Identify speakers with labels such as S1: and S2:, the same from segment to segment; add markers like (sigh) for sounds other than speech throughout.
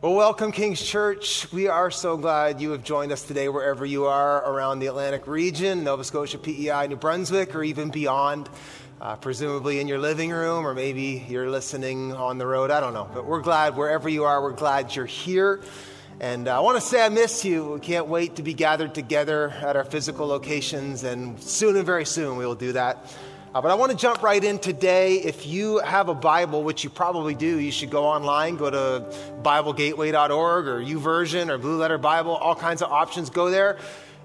S1: Well, welcome, King's Church. We are so glad you have joined us today, wherever you are around the Atlantic region, Nova Scotia, PEI, New Brunswick, or even beyond. Uh, presumably in your living room, or maybe you're listening on the road. I don't know. But we're glad, wherever you are, we're glad you're here. And uh, I want to say I miss you. We can't wait to be gathered together at our physical locations, and soon and very soon we will do that. Uh, but I want to jump right in today. If you have a Bible, which you probably do, you should go online, go to BibleGateway.org or YouVersion or Blue Letter Bible, all kinds of options. Go there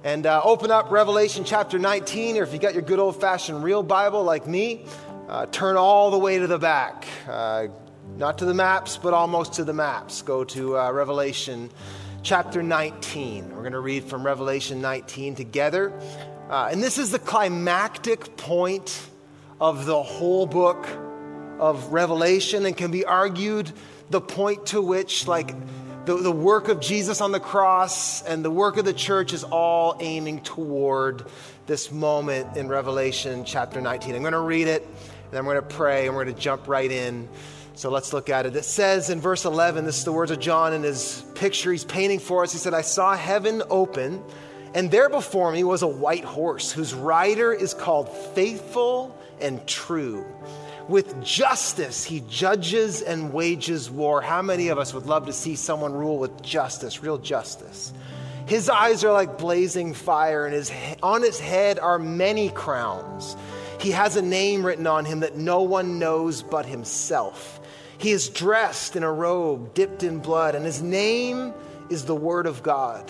S1: and uh, open up Revelation chapter 19, or if you got your good old fashioned real Bible like me, uh, turn all the way to the back. Uh, not to the maps, but almost to the maps. Go to uh, Revelation chapter 19. We're going to read from Revelation 19 together. Uh, and this is the climactic point of the whole book of Revelation and can be argued the point to which, like, the, the work of Jesus on the cross and the work of the church is all aiming toward this moment in Revelation chapter 19. I'm going to read it and I'm going to pray and we're going to jump right in. So let's look at it. It says in verse 11, this is the words of John in his picture he's painting for us. He said, I saw heaven open, and there before me was a white horse whose rider is called Faithful and true. With justice, he judges and wages war. How many of us would love to see someone rule with justice, real justice? His eyes are like blazing fire, and his, on his head are many crowns. He has a name written on him that no one knows but himself. He is dressed in a robe dipped in blood, and his name is the Word of God.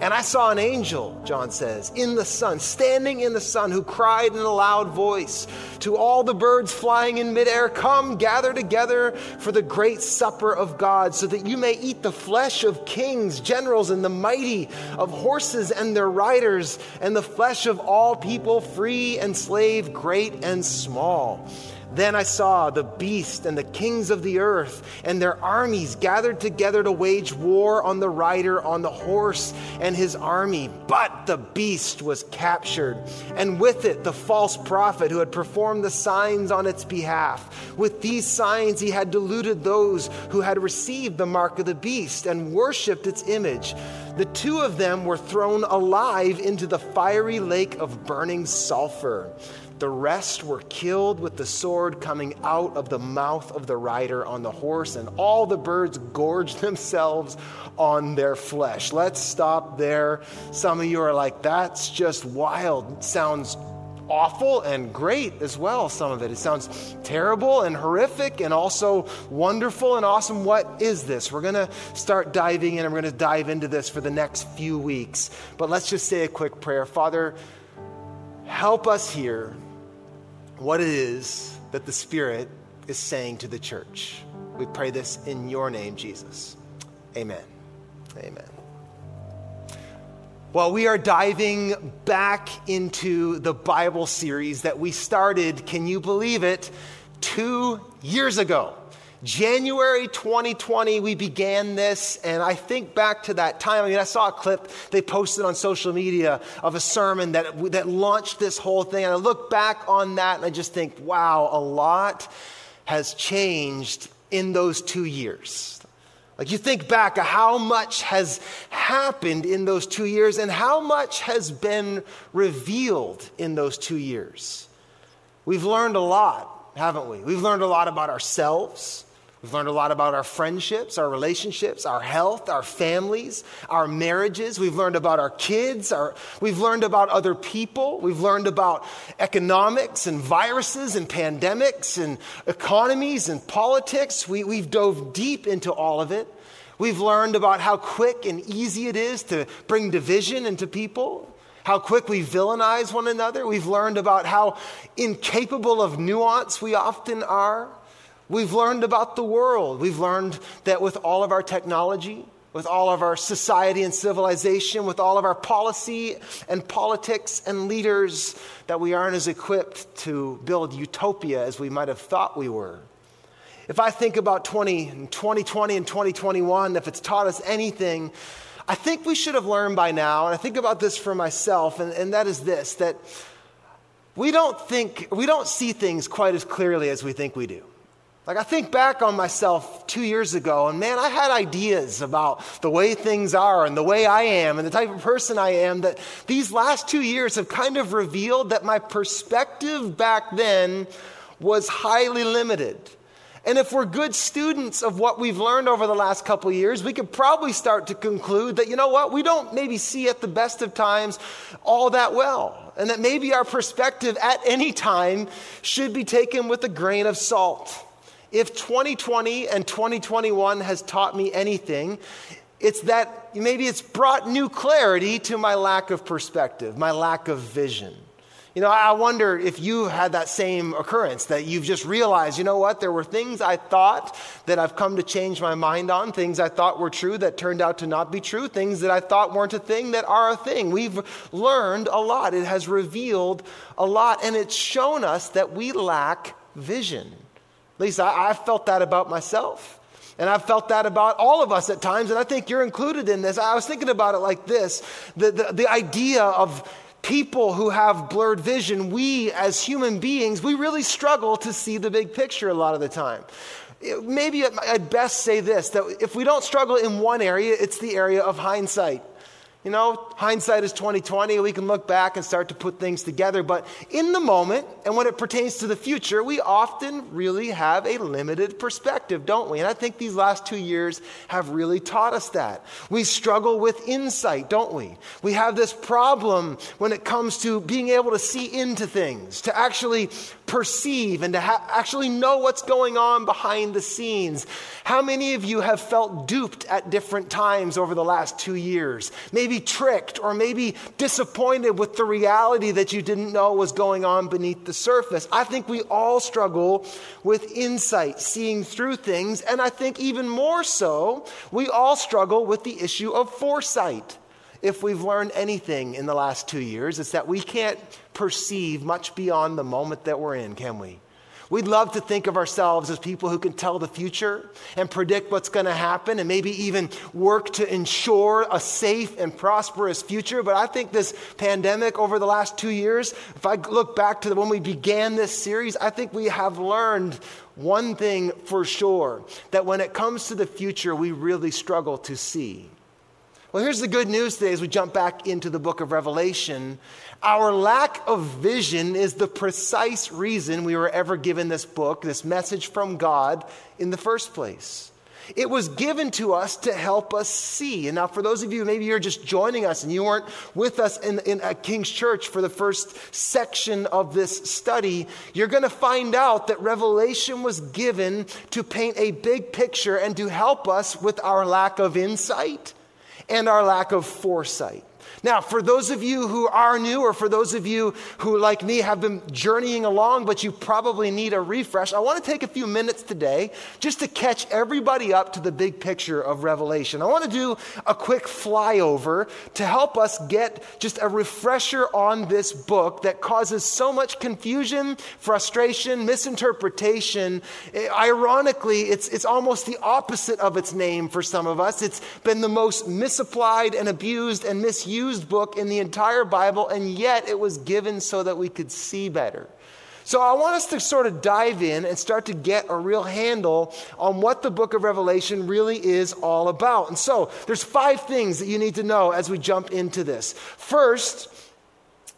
S1: And I saw an angel, John says, in the sun, standing in the sun, who cried in a loud voice to all the birds flying in midair Come, gather together for the great supper of God, so that you may eat the flesh of kings, generals, and the mighty, of horses and their riders, and the flesh of all people, free and slave, great and small. Then I saw the beast and the kings of the earth and their armies gathered together to wage war on the rider on the horse and his army. But the beast was captured, and with it the false prophet who had performed the signs on its behalf. With these signs he had deluded those who had received the mark of the beast and worshiped its image. The two of them were thrown alive into the fiery lake of burning sulfur. The rest were killed with the sword coming out of the mouth of the rider on the horse, and all the birds gorged (laughs) themselves on their flesh. Let's stop there. Some of you are like, that's just wild. sounds awful and great as well, some of it. It sounds terrible and horrific and also wonderful and awesome. What is this? We're going to start diving in and we're going to dive into this for the next few weeks. But let's just say a quick prayer. Father, help us hear what it is that the Spirit is saying to the church. We pray this in your name, Jesus. Amen. Amen. Well, we are diving back into the Bible series that we started, can you believe it, two years ago. January 2020, we began this, and I think back to that time. I mean, I saw a clip they posted on social media of a sermon that, that launched this whole thing. And I look back on that and I just think, wow, a lot has changed in those two years. Like you think back how much has happened in those two years and how much has been revealed in those two years. We've learned a lot, haven't we? We've learned a lot about ourselves. We've learned a lot about our friendships, our relationships, our health, our families, our marriages. We've learned about our kids. Our, we've learned about other people. We've learned about economics and viruses and pandemics and economies and politics. We, we've dove deep into all of it. We've learned about how quick and easy it is to bring division into people, how quick we villainize one another. We've learned about how incapable of nuance we often are. We've learned about the world. We've learned that with all of our technology, with all of our society and civilization, with all of our policy and politics and leaders, that we aren't as equipped to build utopia as we might have thought we were. If I think about 20, 2020 and 2021, if it's taught us anything, I think we should have learned by now, and I think about this for myself, and, and that is this that we don't think, we don't see things quite as clearly as we think we do. Like, I think back on myself two years ago, and man, I had ideas about the way things are and the way I am and the type of person I am that these last two years have kind of revealed that my perspective back then was highly limited. And if we're good students of what we've learned over the last couple years, we could probably start to conclude that, you know what, we don't maybe see at the best of times all that well. And that maybe our perspective at any time should be taken with a grain of salt. If 2020 and 2021 has taught me anything, it's that maybe it's brought new clarity to my lack of perspective, my lack of vision. You know, I wonder if you had that same occurrence that you've just realized, you know what, there were things I thought that I've come to change my mind on, things I thought were true that turned out to not be true, things that I thought weren't a thing that are a thing. We've learned a lot. It has revealed a lot, and it's shown us that we lack vision. At least I, have felt that about myself. And I've felt that about all of us at times, and I think you're included in this. I was thinking about it like this the, the, the idea of people who have blurred vision, we as human beings, we really struggle to see the big picture a lot of the time. Maybe I'd best say this that if we don't struggle in one area, it's the area of hindsight. You know, hindsight is 2020. We can look back and start to put things together. But in the moment, and when it pertains to the future, we often really have a limited perspective, don't we? And I think these last two years have really taught us that. We struggle with insight, don't we? We have this problem when it comes to being able to see into things, to actually perceive and to ha- actually know what's going on behind the scenes. How many of you have felt duped at different times over the last two years? Maybe maybe tricked or maybe disappointed with the reality that you didn't know was going on beneath the surface. I think we all struggle with insight, seeing through things, and I think even more so, we all struggle with the issue of foresight. If we've learned anything in the last two years, it's that we can't perceive much beyond the moment that we're in, can we? We'd love to think of ourselves as people who can tell the future and predict what's going to happen and maybe even work to ensure a safe and prosperous future. But I think this pandemic over the last two years, if I look back to when we began this series, I think we have learned one thing for sure that when it comes to the future, we really struggle to see. Well, here's the good news today as we jump back into the book of Revelation. Our lack of vision is the precise reason we were ever given this book, this message from God in the first place. It was given to us to help us see. And now, for those of you, maybe you're just joining us and you weren't with us in, in at King's Church for the first section of this study, you're going to find out that Revelation was given to paint a big picture and to help us with our lack of insight and our lack of foresight. Now, for those of you who are new, or for those of you who, like me, have been journeying along, but you probably need a refresh, I want to take a few minutes today just to catch everybody up to the big picture of Revelation. I want to do a quick flyover to help us get just a refresher on this book that causes so much confusion, frustration, misinterpretation. Ironically, it's, it's almost the opposite of its name for some of us. It's been the most misapplied and abused and misused used book in the entire Bible, and yet it was given so that we could see better. So I want us to sort of dive in and start to get a real handle on what the book of Revelation really is all about. And so there's five things that you need to know as we jump into this. First,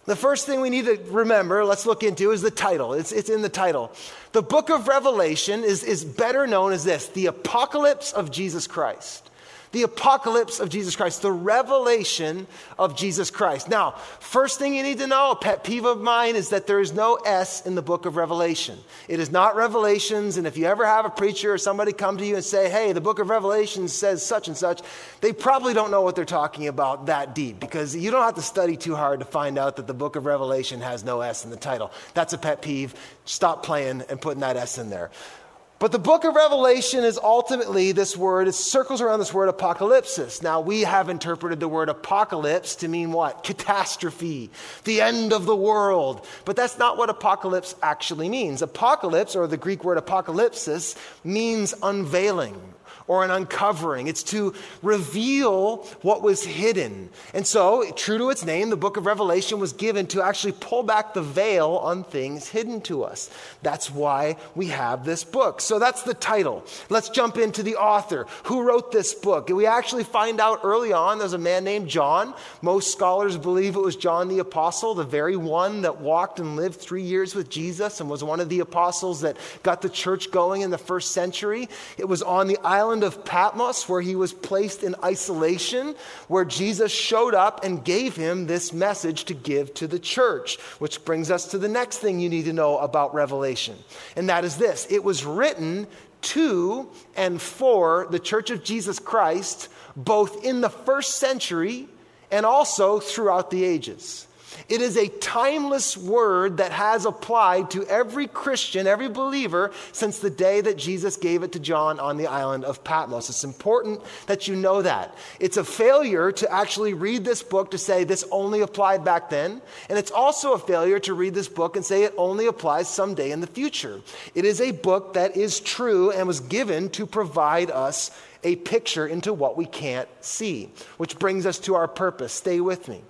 S1: the first thing we need to remember, let's look into, is the title. It's, it's in the title. The book of Revelation is, is better known as this the apocalypse of Jesus Christ the apocalypse of Jesus Christ, the revelation of Jesus Christ. Now, first thing you need to know, a pet peeve of mine, is that there is no S in the book of Revelation. It is not Revelations, and if you ever have a preacher or somebody come to you and say, hey, the book of Revelation says such and such, they probably don't know what they're talking about that deep because you don't have to study too hard to find out that the book of Revelation has no S in the title. That's a pet peeve. Stop playing and putting that S in there. But the book of Revelation is ultimately this word, it circles around this word apocalypsis. Now, we have interpreted the word apocalypse to mean what? Catastrophe, the end of the world. But that's not what apocalypse actually means. Apocalypse, or the Greek word apocalypsis, means unveiling or an uncovering. It's to reveal what was hidden. And so, true to its name, the book of Revelation was given to actually pull back the veil on things hidden to us. That's why we have this book. So, that's the title. Let's jump into the author. Who wrote this book? We actually find out early on there's a man named John. Most scholars believe it was John the Apostle, the very one that walked and lived three years with Jesus and was one of the apostles that got the church going in the first century. It was on the island island of Patmos, where he was placed in isolation, where Jesus showed up and gave him this message to give to the church. Which brings us to the next thing you need to know about Revelation, and that is this it was written to and for the church of Jesus Christ, both in the first century and also throughout the ages. It is a timeless word that has applied to every Christian, every believer, since the day that Jesus gave it to John on the island of Patmos. It's important that you know that. It's a failure to actually read this book to say this only applied back then. And it's also a failure to read this book and say it only applies someday in the future. It is a book that is true and was given to provide us a picture into what we can't see, which brings us to our purpose. Stay with me.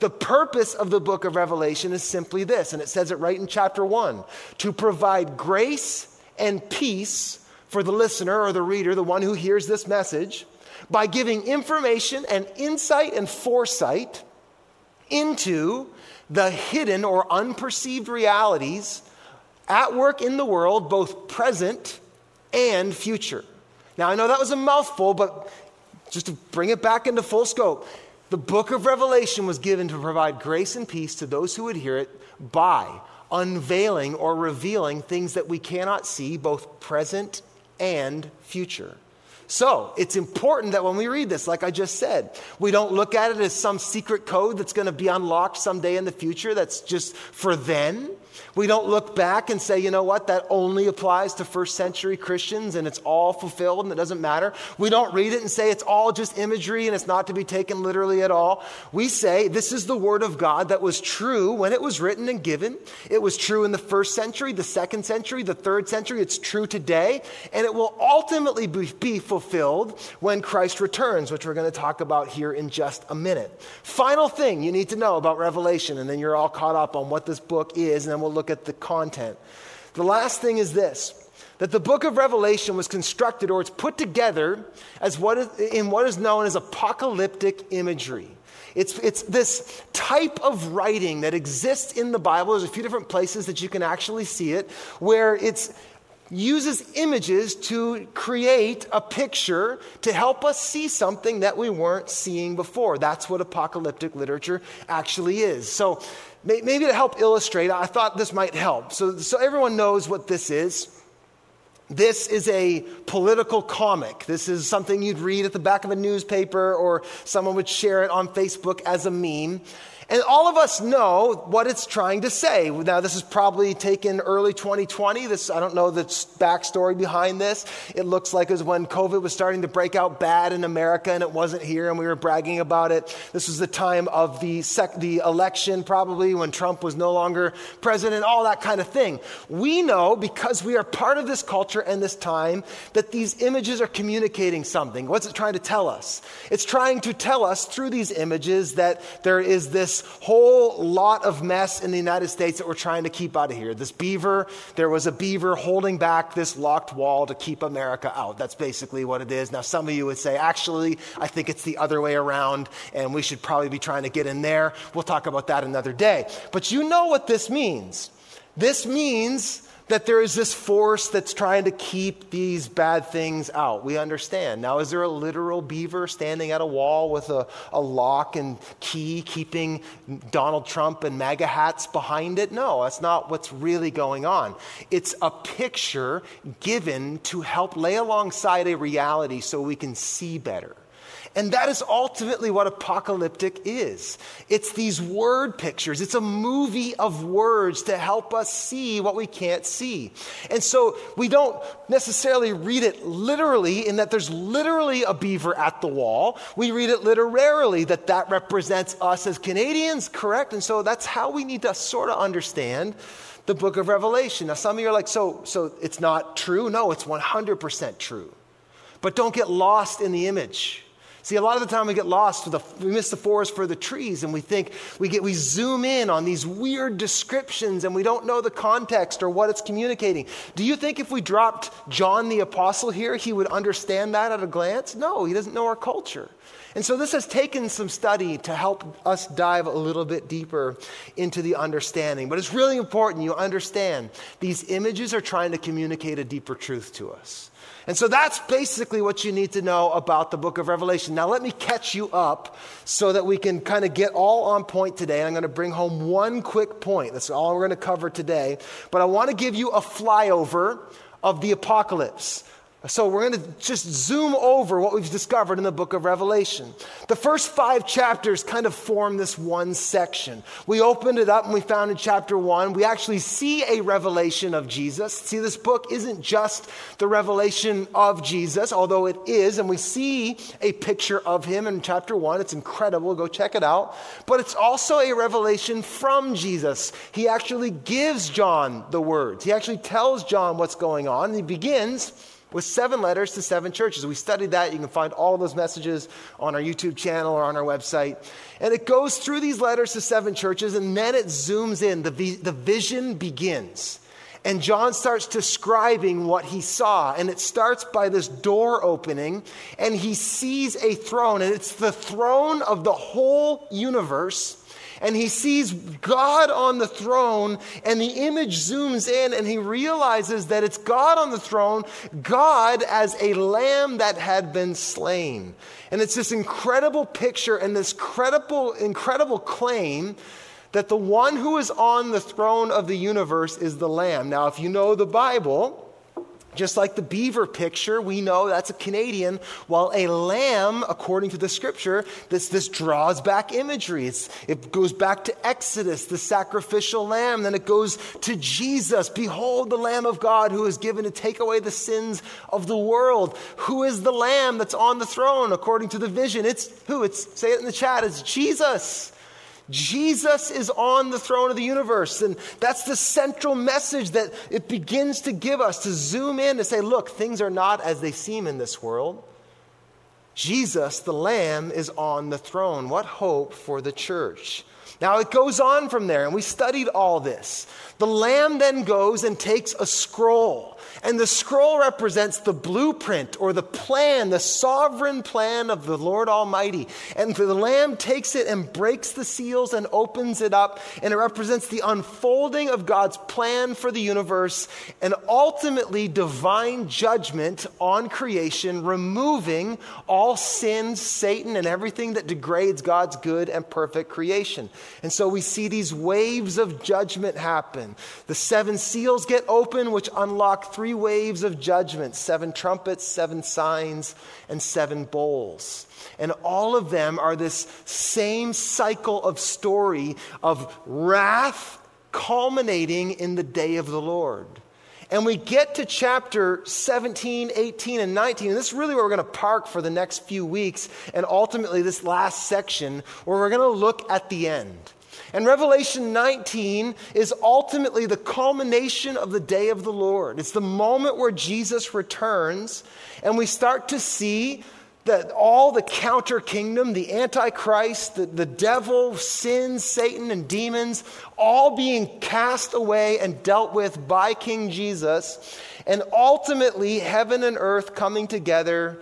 S1: The purpose of the book of Revelation is simply this, and it says it right in chapter 1 to provide grace and peace for the listener or the reader, the one who hears this message, by giving information and insight and foresight into the hidden or unperceived realities at work in the world, both present and future. Now, I know that was a mouthful, but just to bring it back into full scope, the book of Revelation was given to provide grace and peace to those who would hear it by unveiling or revealing things that we cannot see, both present and future. So it's important that when we read this, like I just said, we don't look at it as some secret code that's going to be unlocked someday in the future that's just for then. We don't look back and say, you know what, that only applies to first century Christians and it's all fulfilled and it doesn't matter. We don't read it and say it's all just imagery and it's not to be taken literally at all. We say this is the word of God that was true when it was written and given. It was true in the first century, the second century, the third century. It's true today and it will ultimately be fulfilled when Christ returns, which we're going to talk about here in just a minute. Final thing you need to know about Revelation, and then you're all caught up on what this book is, and then we'll look at the content. The last thing is this that the book of Revelation was constructed or it's put together as what is, in what is known as apocalyptic imagery. It's, it's this type of writing that exists in the Bible. There's a few different places that you can actually see it, where it uses images to create a picture to help us see something that we weren't seeing before. That's what apocalyptic literature actually is. So maybe to help illustrate, I thought this might help. So, so everyone knows what this is. This is a political comic. This is something you'd read at the back of a newspaper or someone would share it on Facebook as a meme. And all of us know what it's trying to say. Now, this is probably taken early 2020. This, I don't know the backstory behind this. It looks like it was when COVID was starting to break out bad in America and it wasn't here and we were bragging about it. This was the time of the, sec- the election, probably when Trump was no longer president, all that kind of thing. We know because we are part of this culture and this time that these images are communicating something. What's it trying to tell us? It's trying to tell us through these images that there is this whole lot of mess in the United States that we're trying to keep out of here. This beaver, there was a beaver holding back this locked wall to keep America out. That's basically what it is. Now, some of you would say, actually, I think it's the other way around, and we should probably be trying to get in there. We'll talk about that another day. But you know what this means. This means that there is this force that's trying to keep these bad things out. We understand. Now, is there a literal beaver standing at a wall with a, a lock and key keeping Donald Trump and MAGA hats behind it? No, that's not what's really going on. It's a picture given to help lay alongside a reality so we can see better. And that is ultimately what apocalyptic is. It's these word pictures. It's a movie of words to help us see what we can't see. And so we don't necessarily read it literally in that there's literally a beaver at the wall. We read it literarily that that represents us as Canadians, correct? And so that's how we need to sort of understand the book of Revelation. Now some of you are like, so so it's not true? No, it's 100% true. But don't get lost in the image. See, a lot of the time we get lost, the, we miss the forest for the trees, and we think we get we zoom in on these weird descriptions, and we don't know the context or what it's communicating. Do you think if we dropped John the Apostle here, he would understand that at a glance? No, he doesn't know our culture. And so this has taken some study to help us dive a little bit deeper into the understanding. But it's really important you understand these images are trying to communicate a deeper truth to us. And so that's basically what you need to know about the book of Revelation. Now, let me catch you up so that we can kind of get all on point today. And I'm going to bring home one quick point. That's all we're going to cover today. But I want to give you a flyover of the apocalypse. So we're going to just zoom over what we've discovered in the book of Revelation. The first five chapters kind of form this one section. We opened it up and we found in chapter one, we actually see a revelation of Jesus. See, this book isn't just the revelation of Jesus, although it is, and we see a picture of him in chapter one. It's incredible. Go check it out. But it's also a revelation from Jesus. He actually gives John the words, he actually tells John what's going on, and he begins with seven letters to seven churches. We studied that. You can find all those messages on our YouTube channel or on our website. And it goes through these letters to seven churches, and then it zooms in. The, the vision begins. And John starts describing what he saw. And it starts by this door opening, and he sees a throne, and it's the throne of the whole universe and he sees God on the throne, and the image zooms in, and he realizes that it's God on the throne, God as a lamb that had been slain. And it's this incredible picture and this credible, incredible claim that the one who is on the throne of the universe is the lamb. Now, if you know the Bible, just like the beaver picture, we know that's a Canadian, while a lamb, according to the scripture, this, this draws back imagery. It's, it goes back to Exodus, the sacrificial lamb. Then it goes to Jesus. Behold, the Lamb of God who is given to take away the sins of the world. Who is the lamb that's on the throne, according to the vision? It's who? It's, say it in the chat, it's Jesus. Jesus is on the throne of the universe. And that's the central message that it begins to give us to zoom in and say, look, things are not as they seem in this world. Jesus, the Lamb, is on the throne. What hope for the church? Now it goes on from there, and we studied all this. The Lamb then goes and takes a scroll. And the scroll represents the blueprint or the plan, the sovereign plan of the Lord Almighty. And the Lamb takes it and breaks the seals and opens it up. And it represents the unfolding of God's plan for the universe and ultimately divine judgment on creation, removing all sin, Satan, and everything that degrades God's good and perfect creation. And so we see these waves of judgment happen. The seven seals get open, which unlock three waves of judgment seven trumpets, seven signs, and seven bowls. And all of them are this same cycle of story of wrath culminating in the day of the Lord. And we get to chapter 17, 18, and 19. And this is really where we're going to park for the next few weeks, and ultimately this last section where we're going to look at the end. And Revelation 19 is ultimately the culmination of the day of the Lord. It's the moment where Jesus returns, and we start to see that all the counter kingdom, the Antichrist, the, the devil, sin, Satan, and demons, all being cast away and dealt with by King Jesus, and ultimately heaven and earth coming together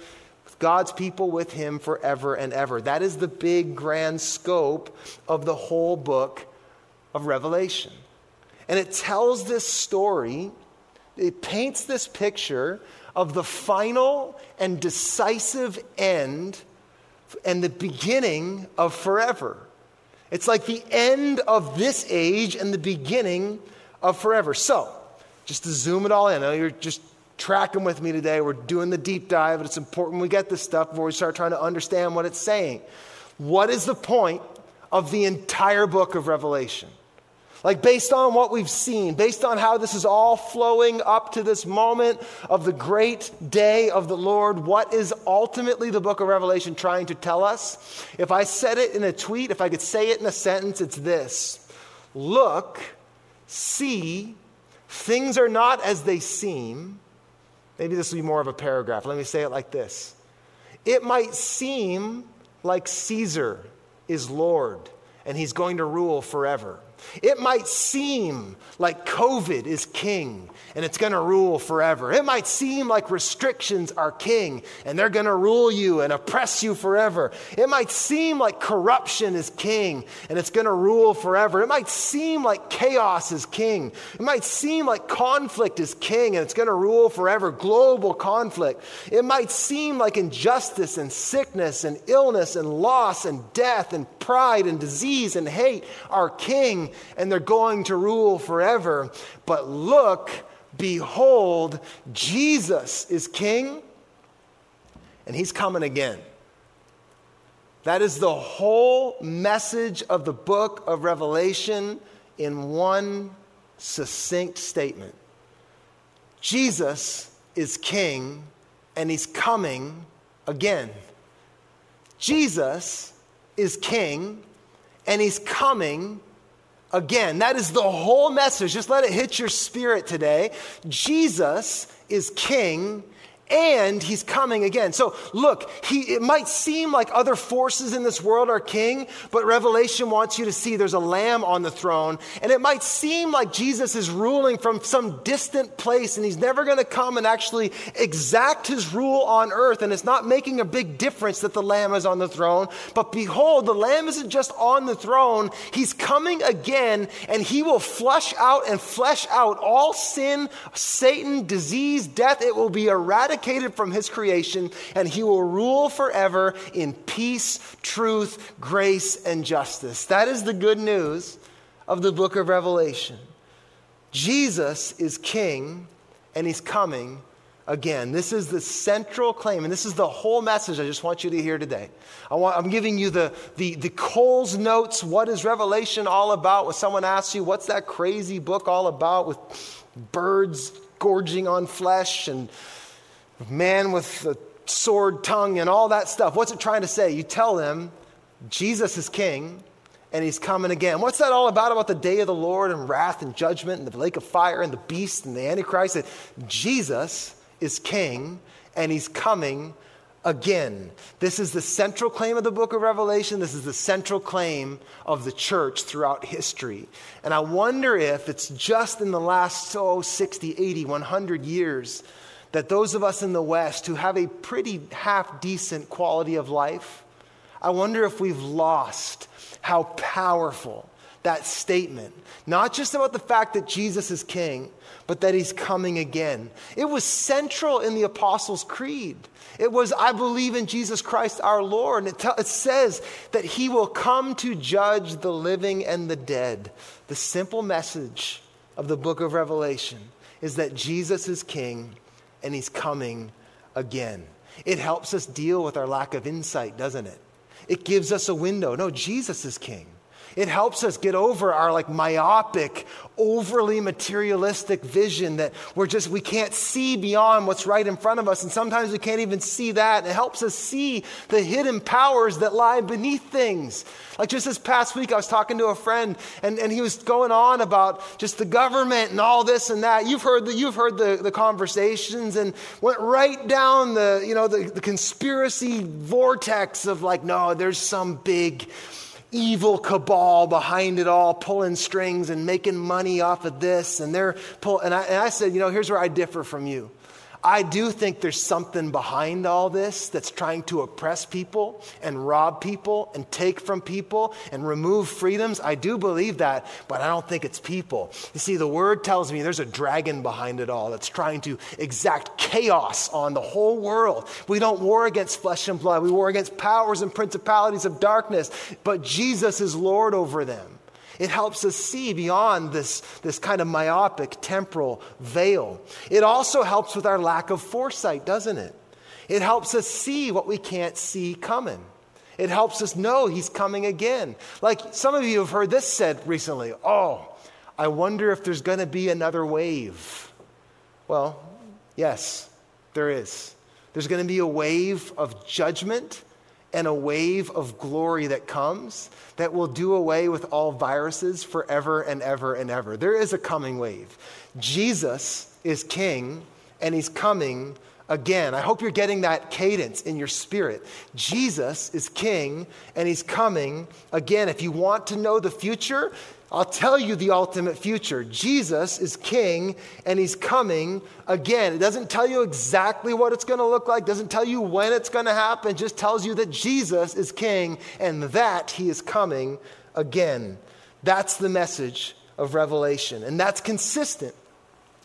S1: God's people with him forever and ever. That is the big, grand scope of the whole book of Revelation. And it tells this story, it paints this picture of the final and decisive end and the beginning of forever. It's like the end of this age and the beginning of forever. So, just to zoom it all in, I know you're just tracking with me today. We're doing the deep dive, but it's important we get this stuff before we start trying to understand what it's saying. What is the point of the entire book of Revelation? Like, based on what we've seen, based on how this is all flowing up to this moment of the great day of the Lord, what is ultimately the book of Revelation trying to tell us? If I said it in a tweet, if I could say it in a sentence, it's this Look, see, things are not as they seem. Maybe this will be more of a paragraph. Let me say it like this It might seem like Caesar is Lord and he's going to rule forever. It might seem like COVID is king and it's going to rule forever. It might seem like restrictions are king and they're going to rule you and oppress you forever. It might seem like corruption is king and it's going to rule forever. It might seem like chaos is king. It might seem like conflict is king and it's going to rule forever. Global conflict. It might seem like injustice and sickness and illness and loss and death and pride and disease and hate are and they're going to rule forever. But look, behold, Jesus is king and he's coming again. That is the whole message of the book of Revelation in one succinct statement Jesus is king and he's coming again. Jesus is king and he's coming again. That is the whole message. Just let it hit your spirit today. Jesus is king and he's coming again. So look, he, it might seem like other forces in this world are king, but Revelation wants you to see there's a lamb on the throne. And it might seem like Jesus is ruling from some distant place and he's never going to come and actually exact his rule on earth. And it's not making a big difference that the lamb is on the throne. But behold, the lamb isn't just on the throne, he's coming again and he will flush out and flesh out all sin, Satan, disease, death. It will be eradicated eradicated from his creation, and he will rule forever in peace, truth, grace, and justice. That is the good news of the book of Revelation. Jesus is king, and he's coming again. This is the central claim, and this is the whole message I just want you to hear today. I am giving you the, the, the Coles notes. What is Revelation all about? When someone asks you, what's that crazy book all about with birds gorging on flesh and man with a sword tongue and all that stuff. What's it trying to say? You tell them Jesus is king and he's coming again. What's that all about? About the day of the Lord and wrath and judgment and the lake of fire and the beast and the Antichrist? That Jesus is king and he's coming again. This is the central claim of the book of Revelation. This is the central claim of the church throughout history. And I wonder if it's just in the last, oh, 60, 80, 100 years that those of us in the West who have a pretty half decent quality of life, I wonder if we've lost how powerful that statement, not just about the fact that Jesus is king, but that he's coming again. It was central in the Apostles' Creed. It was, I believe in Jesus Christ our Lord. And it, te- it says that he will come to judge the living and the dead. The simple message of the book of Revelation is that Jesus is king and he's coming again. It helps us deal with our lack of insight, doesn't it? It gives us a window. No, Jesus is king. It helps us get over our like myopic, overly materialistic vision that we're just, we can't see beyond what's right in front of us. And sometimes we can't even see that. It helps us see the hidden powers that lie beneath things. Like just this past week, I was talking to a friend and, and he was going on about just the government and all this and that. You've heard the, you've heard the, the conversations and went right down the, you know, the, the conspiracy vortex of like, no, there's some big, evil cabal behind it all, pulling strings and making money off of this. And they're pull, and I, and I said, you know, here's where I differ from you. I do think there's something behind all this that's trying to oppress people and rob people and take from people and remove freedoms. I do believe that, but I don't think it's people. You see, the word tells me there's a dragon behind it all that's trying to exact chaos on the whole world. We don't war against flesh and blood, we war against powers and principalities of darkness, but Jesus is Lord over them. It helps us see beyond this, this kind of myopic temporal veil. It also helps with our lack of foresight, doesn't it? It helps us see what we can't see coming. It helps us know He's coming again. Like some of you have heard this said recently Oh, I wonder if there's going to be another wave. Well, yes, there is. There's going to be a wave of judgment and a wave of glory that comes that will do away with all viruses forever and ever and ever. There is a coming wave. Jesus is king and he's coming again. I hope you're getting that cadence in your spirit. Jesus is king and he's coming again. If you want to know the future, I'll tell you the ultimate future. Jesus is king and he's coming again. It doesn't tell you exactly what it's going to look like, doesn't tell you when it's going to happen, just tells you that Jesus is king and that he is coming again. That's the message of Revelation. And that's consistent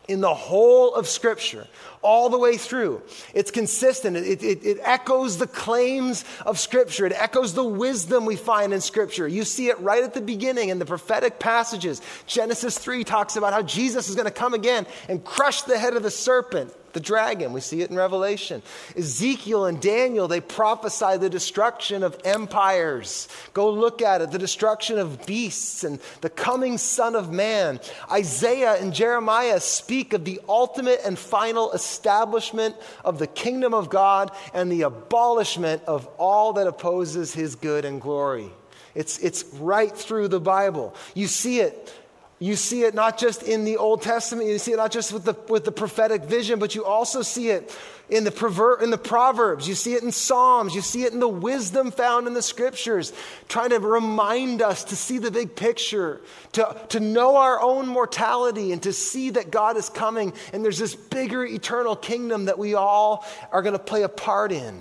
S1: in the whole of Scripture, all the way through. It's consistent. It, it, it, echoes the claims of Scripture. It echoes the wisdom we find in Scripture. You see it right at the beginning in the prophetic passages. Genesis 3 talks about how Jesus is going to come again and crush the head of the serpent the dragon. We see it in Revelation. Ezekiel and Daniel, they prophesy the destruction of empires. Go look at it the destruction of beasts and the coming Son of Man. Isaiah and Jeremiah speak of the ultimate and final establishment of the kingdom of God and the abolishment of all that opposes his good and glory. It's, it's right through the Bible. You see it you see it not just in the Old Testament, you see it not just with the, with the prophetic vision, but you also see it in the, prover- in the Proverbs, you see it in Psalms, you see it in the wisdom found in the scriptures, trying to remind us to see the big picture, to, to know our own mortality, and to see that God is coming and there's this bigger eternal kingdom that we all are going to play a part in.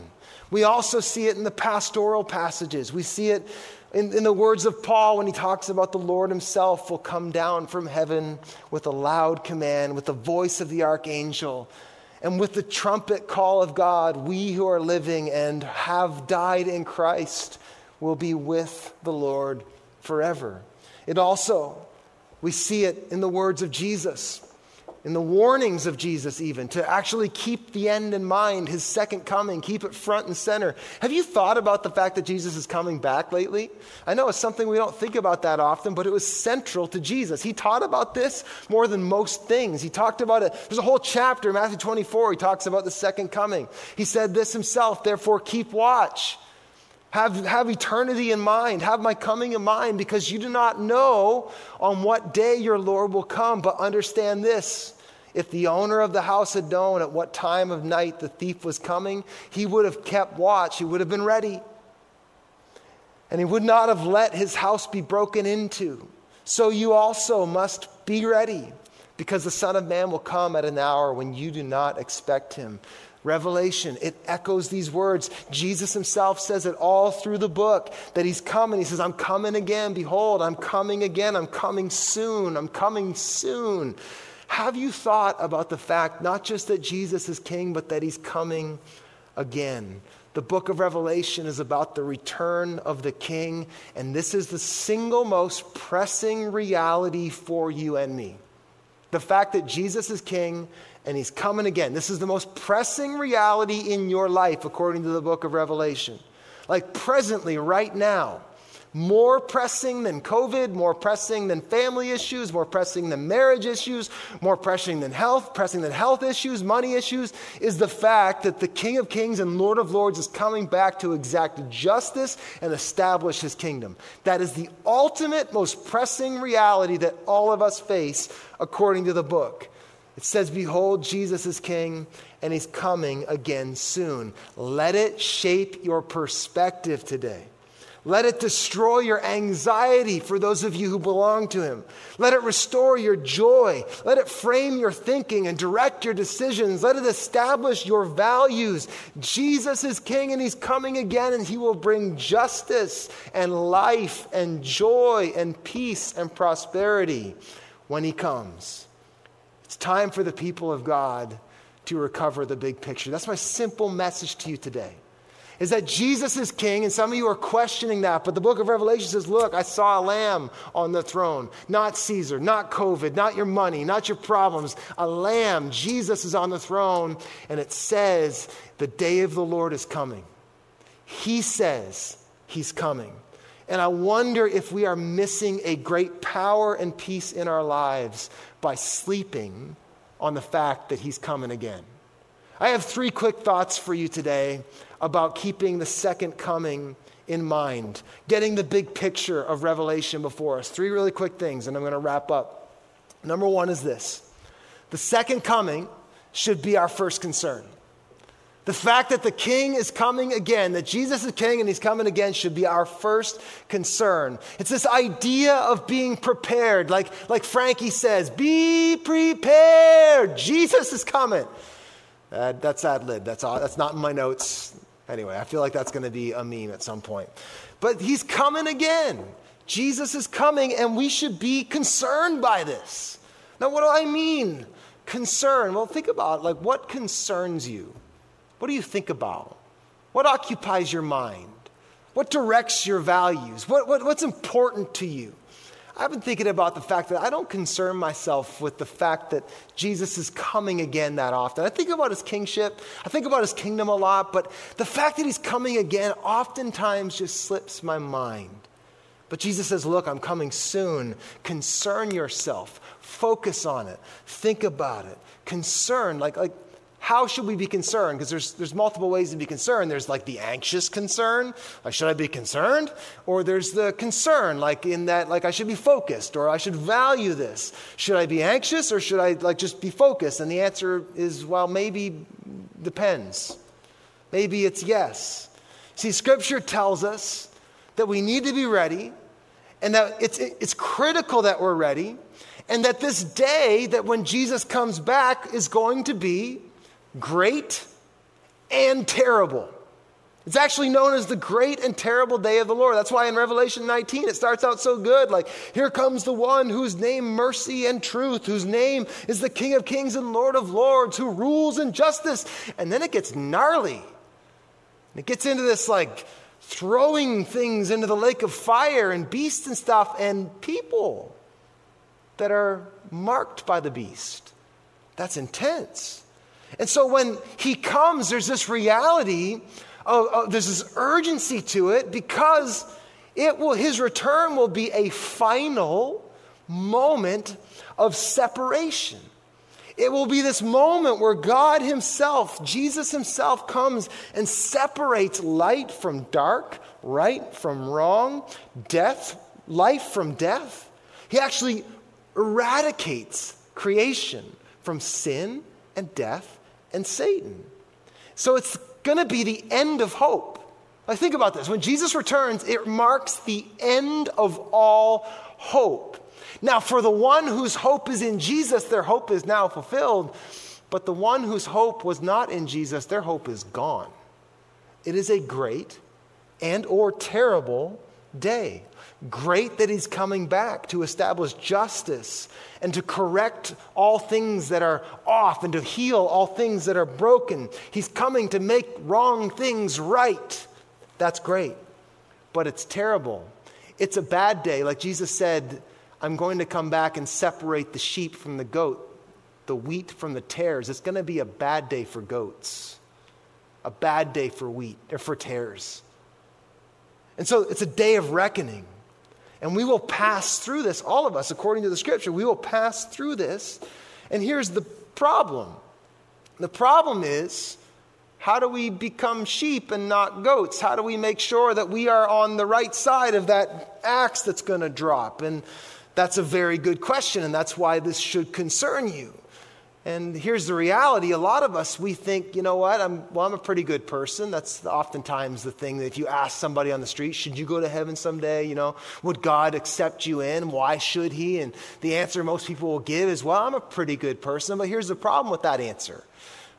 S1: We also see it in the pastoral passages. We see it in, in, the words of Paul, when he talks about the Lord himself will come down from heaven with a loud command, with the voice of the archangel, and with the trumpet call of God, we who are living and have died in Christ will be with the Lord forever. It also, we see it in the words of Jesus in the warnings of Jesus, even, to actually keep the end in mind, his second coming, keep it front and center. Have you thought about the fact that Jesus is coming back lately? I know it's something we don't think about that often, but it was central to Jesus. He taught about this more than most things. He talked about it. There's a whole chapter, Matthew 24, he talks about the second coming. He said this himself, therefore, keep watch. Have, have eternity in mind. Have my coming in mind because you do not know on what day your Lord will come. But understand this if the owner of the house had known at what time of night the thief was coming, he would have kept watch. He would have been ready. And he would not have let his house be broken into. So you also must be ready because the Son of Man will come at an hour when you do not expect him. Revelation, it echoes these words. Jesus himself says it all through the book that he's coming. He says, I'm coming again. Behold, I'm coming again. I'm coming soon. I'm coming soon. Have you thought about the fact not just that Jesus is king, but that he's coming again? The book of Revelation is about the return of the king, and this is the single most pressing reality for you and me. The fact that Jesus is king and he's coming again. This is the most pressing reality in your life, according to the book of Revelation. Like presently, right now, more pressing than COVID, more pressing than family issues, more pressing than marriage issues, more pressing than health, pressing than health issues, money issues, is the fact that the King of Kings and Lord of Lords is coming back to exact justice and establish his kingdom. That is the ultimate, most pressing reality that all of us face according to the book. It says, Behold, Jesus is king, and he's coming again soon. Let it shape your perspective today. Let it destroy your anxiety for those of you who belong to Him. Let it restore your joy. Let it frame your thinking and direct your decisions. Let it establish your values. Jesus is King and He's coming again, and He will bring justice and life and joy and peace and prosperity when He comes. It's time for the people of God to recover the big picture. That's my simple message to you today. is that Jesus is king, and some of you are questioning that. But the book of Revelation says, Look, I saw a lamb on the throne. Not Caesar, not COVID, not your money, not your problems. A lamb. Jesus is on the throne, and it says, The day of the Lord is coming. He says he's coming. And I wonder if we are missing a great power and peace in our lives by sleeping on the fact that he's coming again. I have three quick thoughts for you today about keeping the second coming in mind, getting the big picture of Revelation before us. Three really quick things, and I'm going to wrap up. Number one is this the second coming should be our first concern. The fact that the king is coming again, that Jesus is king and he's coming again, should be our first concern. It's this idea of being prepared. Like, like Frankie says, be prepared. Jesus is coming. Uh, that's ad lib. That's, all, that's not in my notes. Anyway, I feel like that's going to be a meme at some point. But he's coming again. Jesus is coming, and we should be concerned by this. Now, what do I mean? Concern. Well, think about like what concerns you. What do you think about? What occupies your mind? What directs your values? What, what, what's important to you? I've been thinking about the fact that I don't concern myself with the fact that Jesus is coming again that often. I think about his kingship, I think about his kingdom a lot, but the fact that he's coming again oftentimes just slips my mind. But Jesus says, Look, I'm coming soon. Concern yourself, focus on it, think about it. Concern, like, like how should we be concerned? Because there's, there's multiple ways to be concerned. There's like the anxious concern, like, should I be concerned? Or there's the concern, like in that, like, I should be focused or I should value this. Should I be anxious or should I, like, just be focused? And the answer is, well, maybe depends. Maybe it's yes. See, Scripture tells us that we need to be ready and that it's, it's critical that we're ready and that this day, that when Jesus comes back, is going to be great and terrible. It's actually known as the great and terrible day of the Lord. That's why in Revelation 19 it starts out so good. Like, here comes the one whose name mercy and truth, whose name is the King of kings and Lord of lords, who rules in justice. And then it gets gnarly. It gets into this like throwing things into the lake of fire and beasts and stuff and people that are marked by the beast. That's intense. And so when he comes, there's this reality, of, of, there's this urgency to it because it will, his return will be a final moment of separation. It will be this moment where God Himself, Jesus Himself, comes and separates light from dark, right from wrong, death, life from death. He actually eradicates creation from sin and death and Satan. So it's going to be the end of hope. Like, think about this. When Jesus returns, it marks the end of all hope. Now, for the one whose hope is in Jesus, their hope is now fulfilled. But the one whose hope was not in Jesus, their hope is gone. It is a great and or terrible day. Great that he's coming back to establish justice and to correct all things that are off and to heal all things that are broken. He's coming to make wrong things right. That's great. But it's terrible. It's a bad day. Like Jesus said, I'm going to come back and separate the sheep from the goat, the wheat from the tares. It's going to be a bad day for goats, a bad day for wheat or for tares. And so it's a day of reckoning. And we will pass through this, all of us, according to the scripture, we will pass through this. And here's the problem the problem is how do we become sheep and not goats? How do we make sure that we are on the right side of that axe that's going to drop? And that's a very good question, and that's why this should concern you. And here's the reality a lot of us, we think, you know what, I'm, well, I'm a pretty good person. That's oftentimes the thing that if you ask somebody on the street, should you go to heaven someday? You know, would God accept you in? Why should He? And the answer most people will give is, well, I'm a pretty good person. But here's the problem with that answer.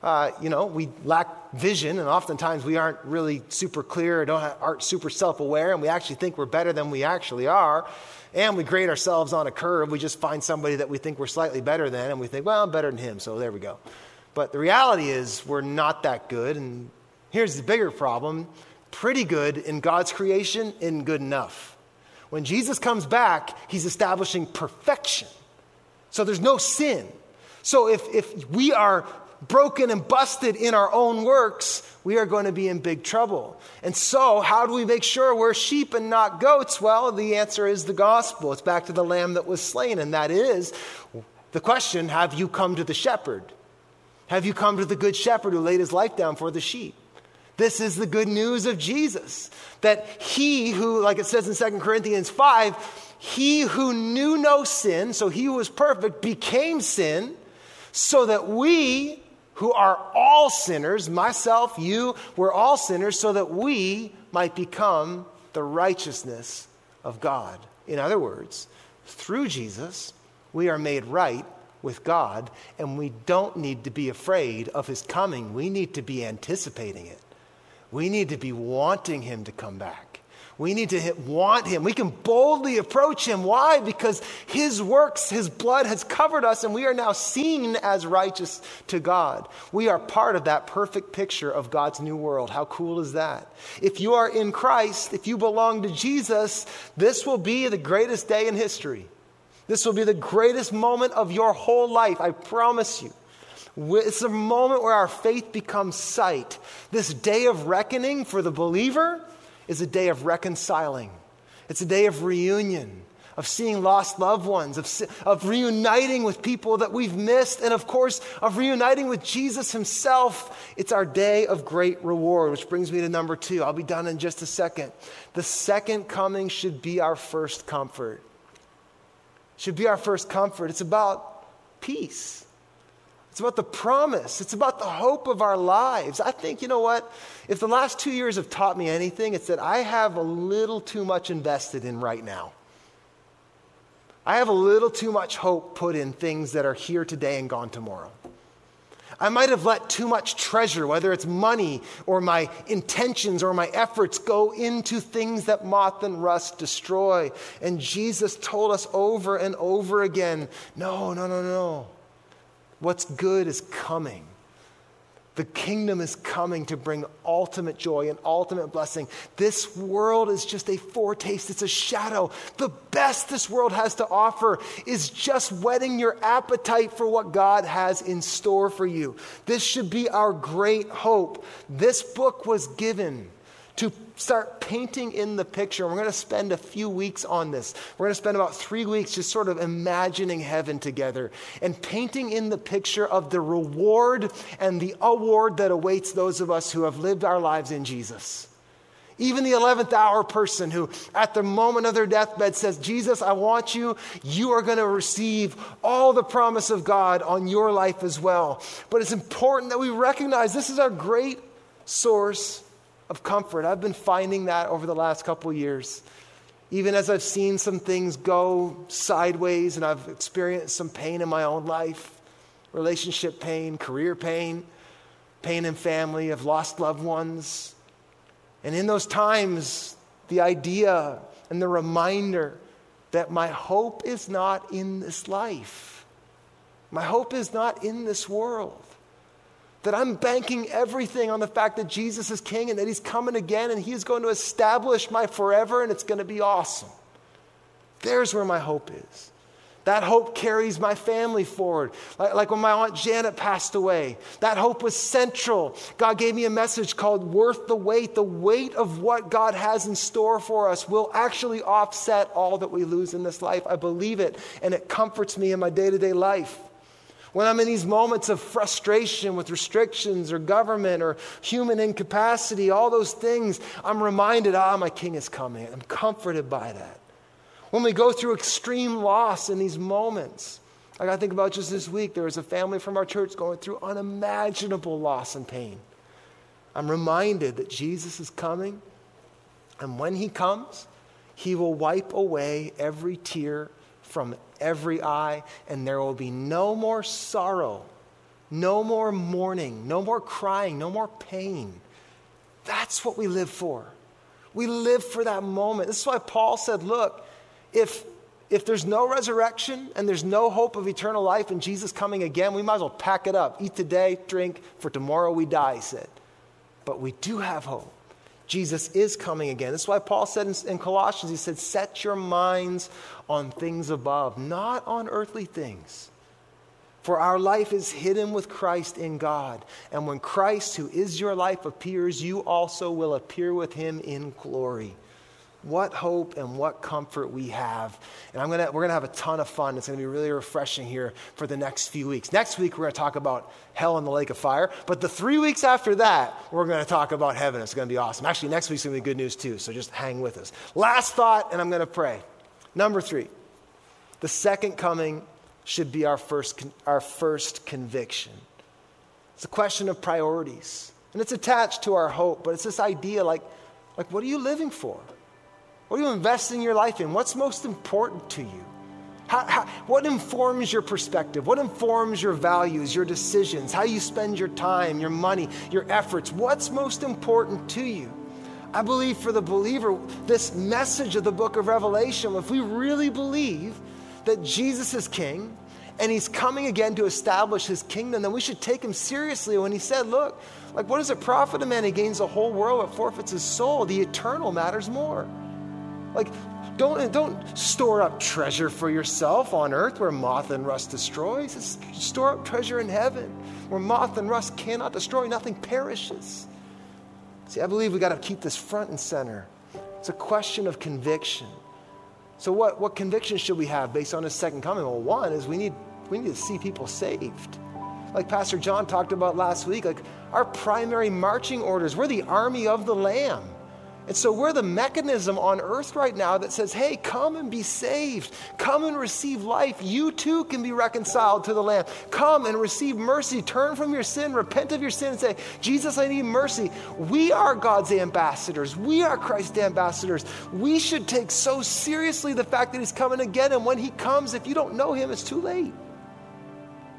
S1: Uh, you know, we lack vision, and oftentimes we aren't really super clear, or don't aren't super self aware, and we actually think we're better than we actually are and we grade ourselves on a curve. We just find somebody that we think we're slightly better than, and we think, well, I'm better than him, so there we go. But the reality is, we're not that good, and Here's the bigger problem pretty good in God's creation isn't good enough. When Jesus comes back, he's establishing perfection. So there's no sin. So if, if we are broken and busted in our own works, we are going to be in big trouble. And so, how do we make sure we're sheep and not goats? Well, the answer is the gospel. It's back to the lamb that was slain, and that is the question Have you come to the shepherd? Have you come to the good shepherd who laid his life down for the sheep? This is the good news of Jesus that he who, like it says in 2 Corinthians 5, he who knew no sin, so he was perfect, became sin so that we who are all sinners, myself, you, we're all sinners, so that we might become the righteousness of God. In other words, through Jesus, we are made right with God, and we don't need to be afraid of his coming. We need to be anticipating it. We need to be wanting him to come back. We need to want him. We can boldly approach him. Why? Because his works, his blood has covered us, and we are now seen as righteous to God. We are part of that perfect picture of God's new world. How cool is that? If you are in Christ, if you belong to Jesus, this will be the greatest day in history. This will be the greatest moment of your whole life, I promise you. It's a moment where our faith becomes sight. This day of reckoning for the believer is a day of reconciling, it's a day of reunion. Of seeing lost loved ones, of, of reuniting with people that we've missed, and of course, of reuniting with Jesus Himself. It's our day of great reward, which brings me to number two. I'll be done in just a second. The second coming should be our first comfort. Should be our first comfort. It's about peace. It's about the promise. It's about the hope of our lives. I think, you know what? If the last two years have taught me anything, it's that I have a little too much invested in right now. I have a little too much hope put in things that are here today and gone tomorrow. I might have let too much treasure, whether it's money or my intentions or my efforts, go into things that moth and rust destroy. And Jesus told us over and over again no, no, no, no. What's good is coming. The kingdom is coming to bring ultimate joy and ultimate blessing. This world is just a foretaste, it's a shadow. The best this world has to offer is just whetting your appetite for what God has in store for you. This should be our great hope. This book was given to start painting in the picture. We're going to spend a few weeks on this. We're going to spend about three weeks just sort of imagining heaven together and painting in the picture of the reward and the award that awaits those of us who have lived our lives in Jesus. Even the 11th hour person who, at the moment of their deathbed, says, Jesus, I want you, you are going to receive all the promise of God on your life as well. But it's important that we recognize this is our great source of comfort. I've been finding that over the last couple years. Even as I've seen some things go sideways and I've experienced some pain in my own life relationship pain, career pain, pain in family, I've lost loved ones. And in those times, the idea and the reminder that my hope is not in this life, my hope is not in this world that I'm banking everything on the fact that Jesus is king and that he's coming again and he's going to establish my forever and it's going to be awesome. There's where my hope is. That hope carries my family forward. Like, like, when my Aunt Janet passed away, that hope was central. God gave me a message called Worth the Wait. The weight of what God has in store for us will actually offset all that we lose in this life. I believe it, and it comforts me in my day to day life. When I'm in these moments of frustration with restrictions or government or human incapacity, all those things, I'm reminded, ah, my king is coming. I'm comforted by that. When we go through extreme loss in these moments, like I think about just this week, there was a family from our church going through unimaginable loss and pain. I'm reminded that Jesus is coming, and when he comes, he will wipe away every tear from every eye, and there will be no more sorrow, no more mourning, no more crying, no more pain. That's what we live for. We live for that moment. This is why Paul said, Look, if, if there's no resurrection and there's no hope of eternal life and Jesus coming again, we might as well pack it up. Eat today, drink, for tomorrow we die, he said. but we do have hope. Jesus is coming again. That's why Paul said in, in, Colossians, he said, Set your minds on things above, not on earthly things. For our life is hidden with Christ in God. And when Christ, who is your life, appears, you also will appear with him in glory. What hope and what comfort we have. And I'm gonna, we're going to have a ton of fun. It's going to be really refreshing here for the next few weeks. Next week, we're going to talk about hell and the lake of fire. But the three weeks after that, we're going to talk about heaven. It's going to be awesome. Actually, next week's going to be good news too. So just hang with us. Last thought, and I'm going to pray. Number three, the second coming should be our first, our first conviction. It's a question of priorities. And it's attached to our hope, but it's this idea like, like what are you living for? What are you investing your life in? What's most important to you? How, how, what informs your perspective? What informs your values, your decisions, how you spend your time, your money, your efforts? What's most important to you? I believe for the believer, this message of the book of Revelation, if we really believe that Jesus is king and he's coming again to establish his kingdom, then we should take him seriously when he said, Look, like what does it profit a man who gains the whole world but forfeits his soul? The eternal matters more. Like, don't, don't store up treasure for yourself on earth where moth and rust destroys. store up treasure in heaven where moth and rust cannot destroy, nothing perishes. See, I believe we got to keep this front and center. It's a question of conviction. So, what, what conviction should we have based on his second coming? Well, one is we need, we need to see people saved. Like Pastor John talked about last week, like our primary marching orders, we're the army of the Lamb. And so we're the mechanism on earth right now that says, hey, come and be saved. Come and receive life. You too can be reconciled to the Lamb. Come and receive mercy. Turn from your sin, repent of your sin, and say, Jesus, I need mercy. We are God's ambassadors. We are Christ's ambassadors. We should take so seriously the fact that He's coming again. And when He comes, if you don't know Him, it's too late.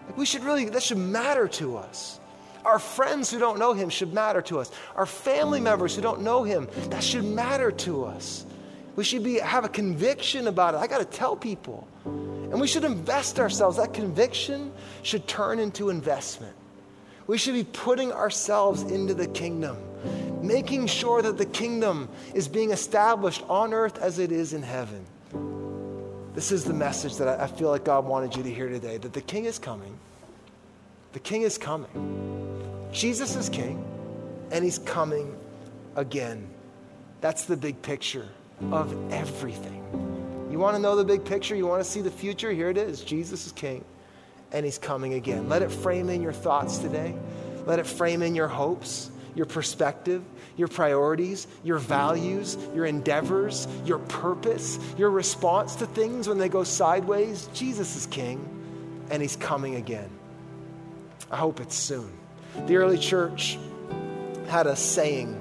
S1: Like we should really, that should matter to us. Our friends who don't know him should matter to us. Our family members who don't know him, that should matter to us. We should be, have a conviction about it. I got to tell people. And we should invest ourselves. That conviction should turn into investment. We should be putting ourselves into the kingdom, making sure that the kingdom is being established on earth as it is in heaven. This is the message that I feel like God wanted you to hear today that the king is coming. The king is coming. Jesus is king, and he's coming again. That's the big picture of everything. You want to know the big picture? You want to see the future? Here it is Jesus is king, and he's coming again. Let it frame in your thoughts today, let it frame in your hopes, your perspective, your priorities, your values, your endeavors, your purpose, your response to things when they go sideways. Jesus is king, and he's coming again. I hope it's soon. The early church had a saying,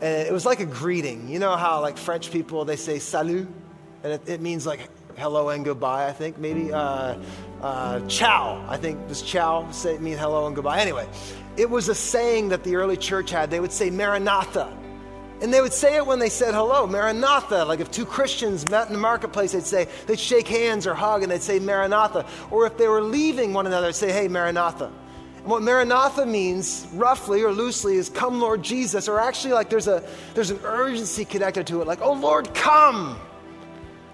S1: and it was like a greeting. You know how, like, French people, they say salut, and it, it means like hello and goodbye, I think, maybe. Uh, uh, ciao, I think, does ciao say, mean hello and goodbye? Anyway, it was a saying that the early church had. They would say Maranatha. And they would say it when they said hello, Maranatha. Like if two Christians met in the marketplace, they'd say, they'd shake hands or hug and they'd say Maranatha. Or if they were leaving one another, they'd say, hey, Maranatha. What Maranatha means, roughly or loosely, is come, Lord Jesus, or actually, like there's, a, there's an urgency connected to it, like, oh, Lord, come.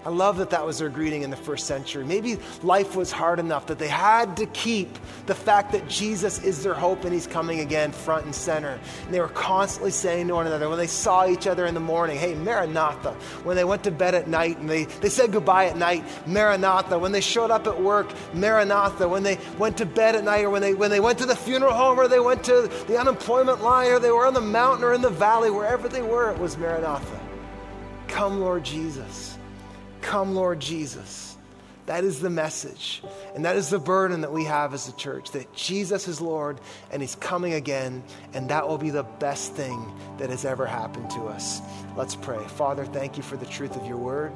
S1: I love that that was their greeting in the first century. Maybe life was hard enough that they had to keep the fact that Jesus is their hope and he's coming again front and center. And they were constantly saying to one another when they saw each other in the morning, hey, Maranatha. When they went to bed at night and they, they said goodbye at night, Maranatha. When they showed up at work, Maranatha. When they went to bed at night or when they, when they went to the funeral home or they went to the unemployment line or they were on the mountain or in the valley, wherever they were, it was Maranatha. Come, Lord Jesus. Come, Lord Jesus. That is the message. And that is the burden that we have as a church that Jesus is Lord and He's coming again. And that will be the best thing that has ever happened to us. Let's pray. Father, thank you for the truth of your word.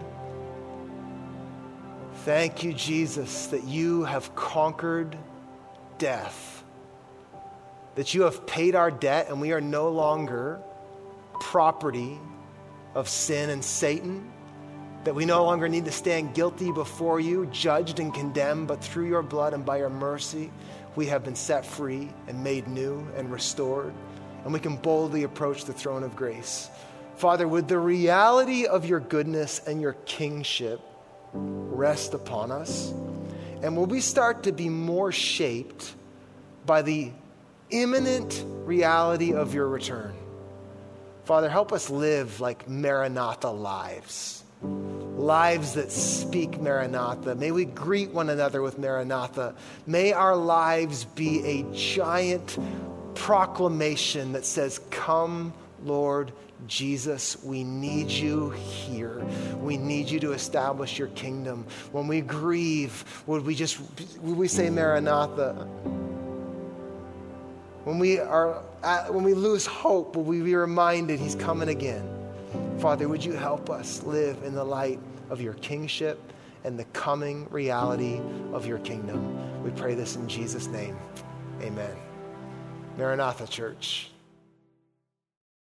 S1: Thank you, Jesus, that you have conquered death, that you have paid our debt, and we are no longer property of sin and Satan that we no longer need to stand guilty before you, judged and condemned, but through your blood and by your mercy, we have been set free and made new and restored. and we can boldly approach the throne of grace. Father, would the reality of your goodness and your kingship rest upon us? And will we start to be more shaped by the imminent reality of your return? Father, help us live like Maranatha lives, lives that speak Maranatha. May we greet one another with Maranatha. May our lives be a giant proclamation that says, Come, Lord Jesus, we need you here. We need you to establish your kingdom. When we grieve, would we just would we say Maranatha? When we are uh, when we lose hope, will we be reminded he's coming again? Father, would you help us live in the light of your kingship and the coming reality of your kingdom? We pray this in Jesus' name. Amen. Maranatha Church.